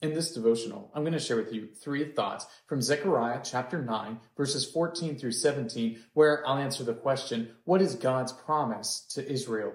In this devotional, I'm going to share with you three thoughts from Zechariah chapter 9, verses 14 through 17, where I'll answer the question What is God's promise to Israel?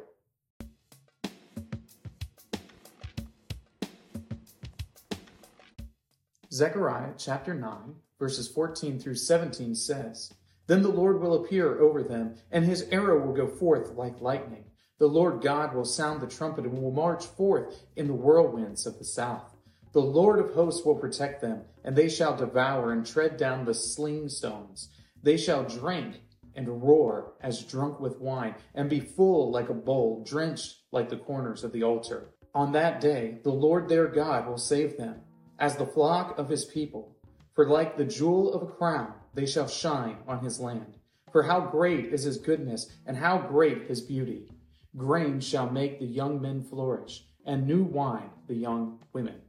Zechariah chapter 9, verses 14 through 17 says, Then the Lord will appear over them, and his arrow will go forth like lightning. The Lord God will sound the trumpet and will march forth in the whirlwinds of the south. The Lord of hosts will protect them, and they shall devour and tread down the sling stones. They shall drink and roar as drunk with wine, and be full like a bowl, drenched like the corners of the altar. On that day, the Lord their God will save them, as the flock of his people. For like the jewel of a crown, they shall shine on his land. For how great is his goodness, and how great his beauty! Grain shall make the young men flourish, and new wine the young women.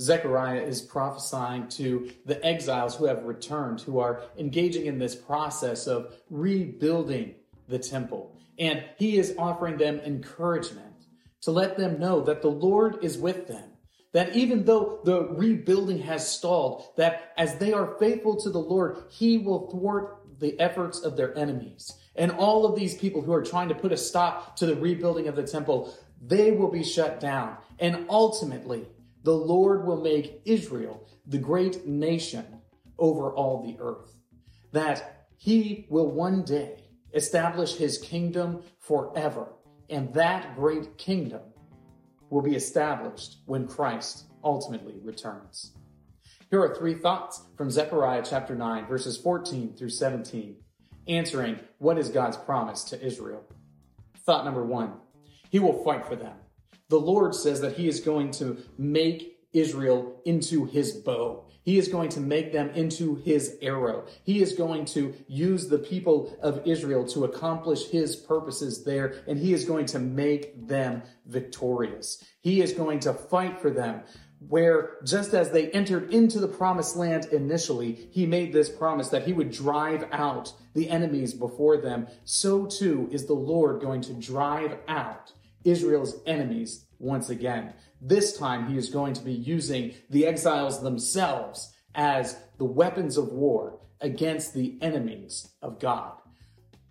Zechariah is prophesying to the exiles who have returned, who are engaging in this process of rebuilding the temple. And he is offering them encouragement to let them know that the Lord is with them. That even though the rebuilding has stalled, that as they are faithful to the Lord, he will thwart the efforts of their enemies. And all of these people who are trying to put a stop to the rebuilding of the temple, they will be shut down. And ultimately, the Lord will make Israel the great nation over all the earth. That he will one day establish his kingdom forever. And that great kingdom will be established when Christ ultimately returns. Here are three thoughts from Zechariah chapter 9, verses 14 through 17, answering what is God's promise to Israel. Thought number one He will fight for them. The Lord says that He is going to make Israel into His bow. He is going to make them into His arrow. He is going to use the people of Israel to accomplish His purposes there, and He is going to make them victorious. He is going to fight for them where just as they entered into the promised land initially, he made this promise that he would drive out the enemies before them. So too is the Lord going to drive out Israel's enemies once again. This time, he is going to be using the exiles themselves as the weapons of war against the enemies of God.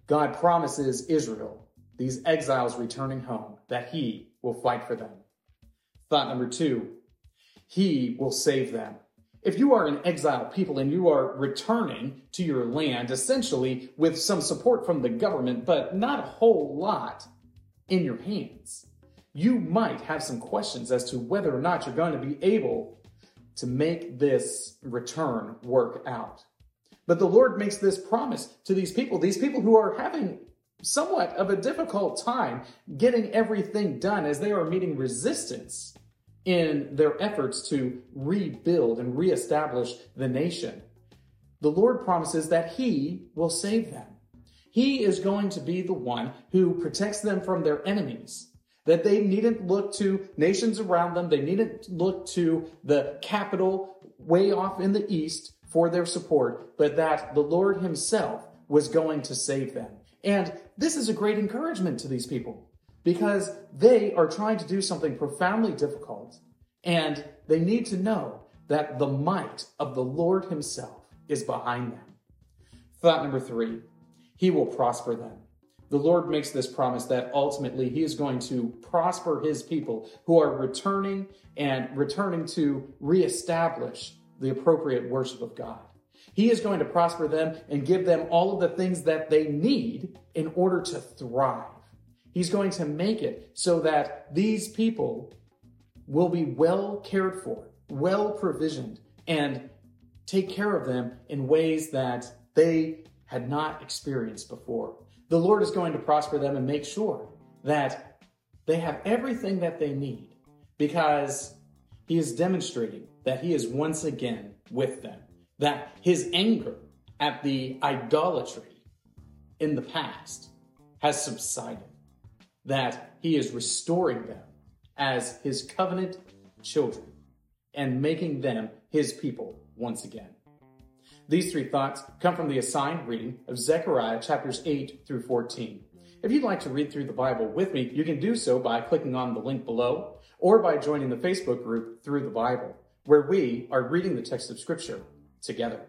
God promises Israel, these exiles returning home, that he will fight for them. Thought number two, he will save them. If you are an exiled people and you are returning to your land, essentially with some support from the government, but not a whole lot in your hands, you might have some questions as to whether or not you're going to be able to make this return work out. But the Lord makes this promise to these people, these people who are having somewhat of a difficult time getting everything done as they are meeting resistance in their efforts to rebuild and reestablish the nation. The Lord promises that He will save them. He is going to be the one who protects them from their enemies that they needn't look to nations around them. They needn't look to the capital way off in the east for their support, but that the Lord himself was going to save them. And this is a great encouragement to these people because they are trying to do something profoundly difficult and they need to know that the might of the Lord himself is behind them. Thought number three, he will prosper them the Lord makes this promise that ultimately He is going to prosper His people who are returning and returning to reestablish the appropriate worship of God. He is going to prosper them and give them all of the things that they need in order to thrive. He's going to make it so that these people will be well cared for, well provisioned, and take care of them in ways that they had not experienced before the Lord is going to prosper them and make sure that they have everything that they need because He is demonstrating that He is once again with them, that His anger at the idolatry in the past has subsided, that He is restoring them as His covenant children and making them His people once again. These three thoughts come from the assigned reading of Zechariah chapters 8 through 14. If you'd like to read through the Bible with me, you can do so by clicking on the link below or by joining the Facebook group Through the Bible. where we are reading the text of Scripture together.